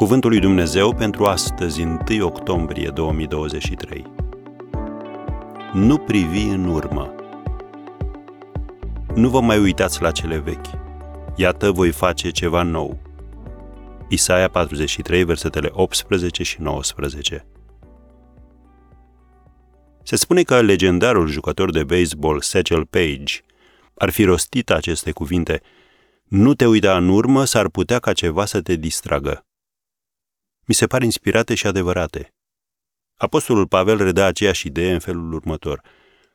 Cuvântul lui Dumnezeu pentru astăzi, 1 octombrie 2023. Nu privi în urmă. Nu vă mai uitați la cele vechi. Iată, voi face ceva nou. Isaia 43, versetele 18 și 19. Se spune că legendarul jucător de baseball Satchel Paige ar fi rostit aceste cuvinte Nu te uita în urmă, s-ar putea ca ceva să te distragă mi se par inspirate și adevărate. Apostolul Pavel redă aceeași idee în felul următor.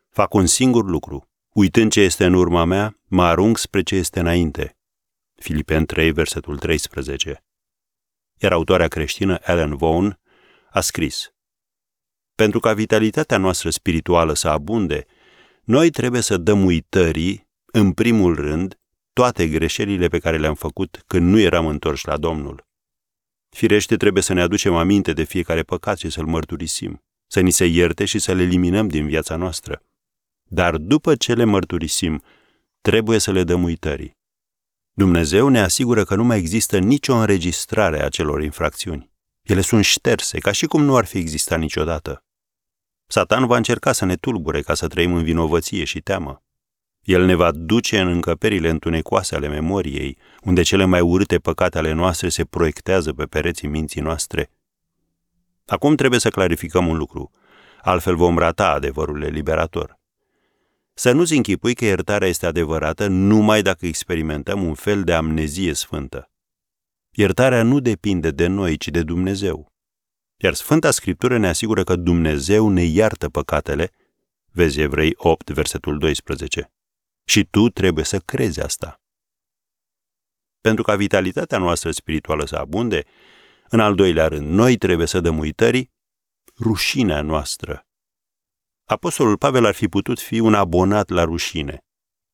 Fac un singur lucru. Uitând ce este în urma mea, mă arunc spre ce este înainte. Filipen 3, versetul 13. Iar autoarea creștină Ellen Vaughan a scris Pentru ca vitalitatea noastră spirituală să abunde, noi trebuie să dăm uitării, în primul rând, toate greșelile pe care le-am făcut când nu eram întorși la Domnul. Firește, trebuie să ne aducem aminte de fiecare păcat și să-l mărturisim, să ni se ierte și să le eliminăm din viața noastră. Dar după ce le mărturisim, trebuie să le dăm uitării. Dumnezeu ne asigură că nu mai există nicio înregistrare a celor infracțiuni. Ele sunt șterse, ca și cum nu ar fi existat niciodată. Satan va încerca să ne tulbure ca să trăim în vinovăție și teamă. El ne va duce în încăperile întunecoase ale memoriei, unde cele mai urâte păcate ale noastre se proiectează pe pereții minții noastre. Acum trebuie să clarificăm un lucru, altfel vom rata adevărul liberator. Să nu-ți închipui că iertarea este adevărată numai dacă experimentăm un fel de amnezie sfântă. Iertarea nu depinde de noi, ci de Dumnezeu. Iar Sfânta Scriptură ne asigură că Dumnezeu ne iartă păcatele, vezi Evrei 8, versetul 12. Și tu trebuie să crezi asta. Pentru ca vitalitatea noastră spirituală să abunde, în al doilea rând, noi trebuie să dăm uitării rușinea noastră. Apostolul Pavel ar fi putut fi un abonat la rușine.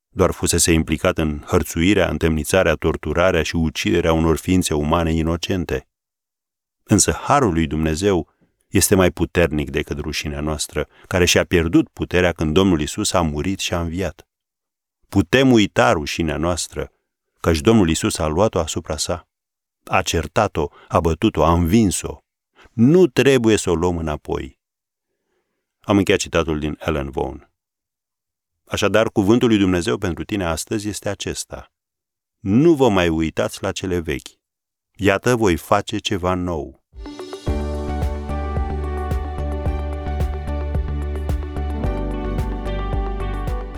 Doar fusese implicat în hărțuirea, întemnițarea, torturarea și uciderea unor ființe umane inocente. Însă harul lui Dumnezeu este mai puternic decât rușinea noastră, care și-a pierdut puterea când Domnul Isus a murit și a înviat. Putem uita rușinea noastră, căci Domnul Isus a luat-o asupra sa. A certat-o, a bătut-o, a învins-o. Nu trebuie să o luăm înapoi. Am încheiat citatul din Ellen Vaughan. Așadar, cuvântul lui Dumnezeu pentru tine astăzi este acesta. Nu vă mai uitați la cele vechi. Iată, voi face ceva nou.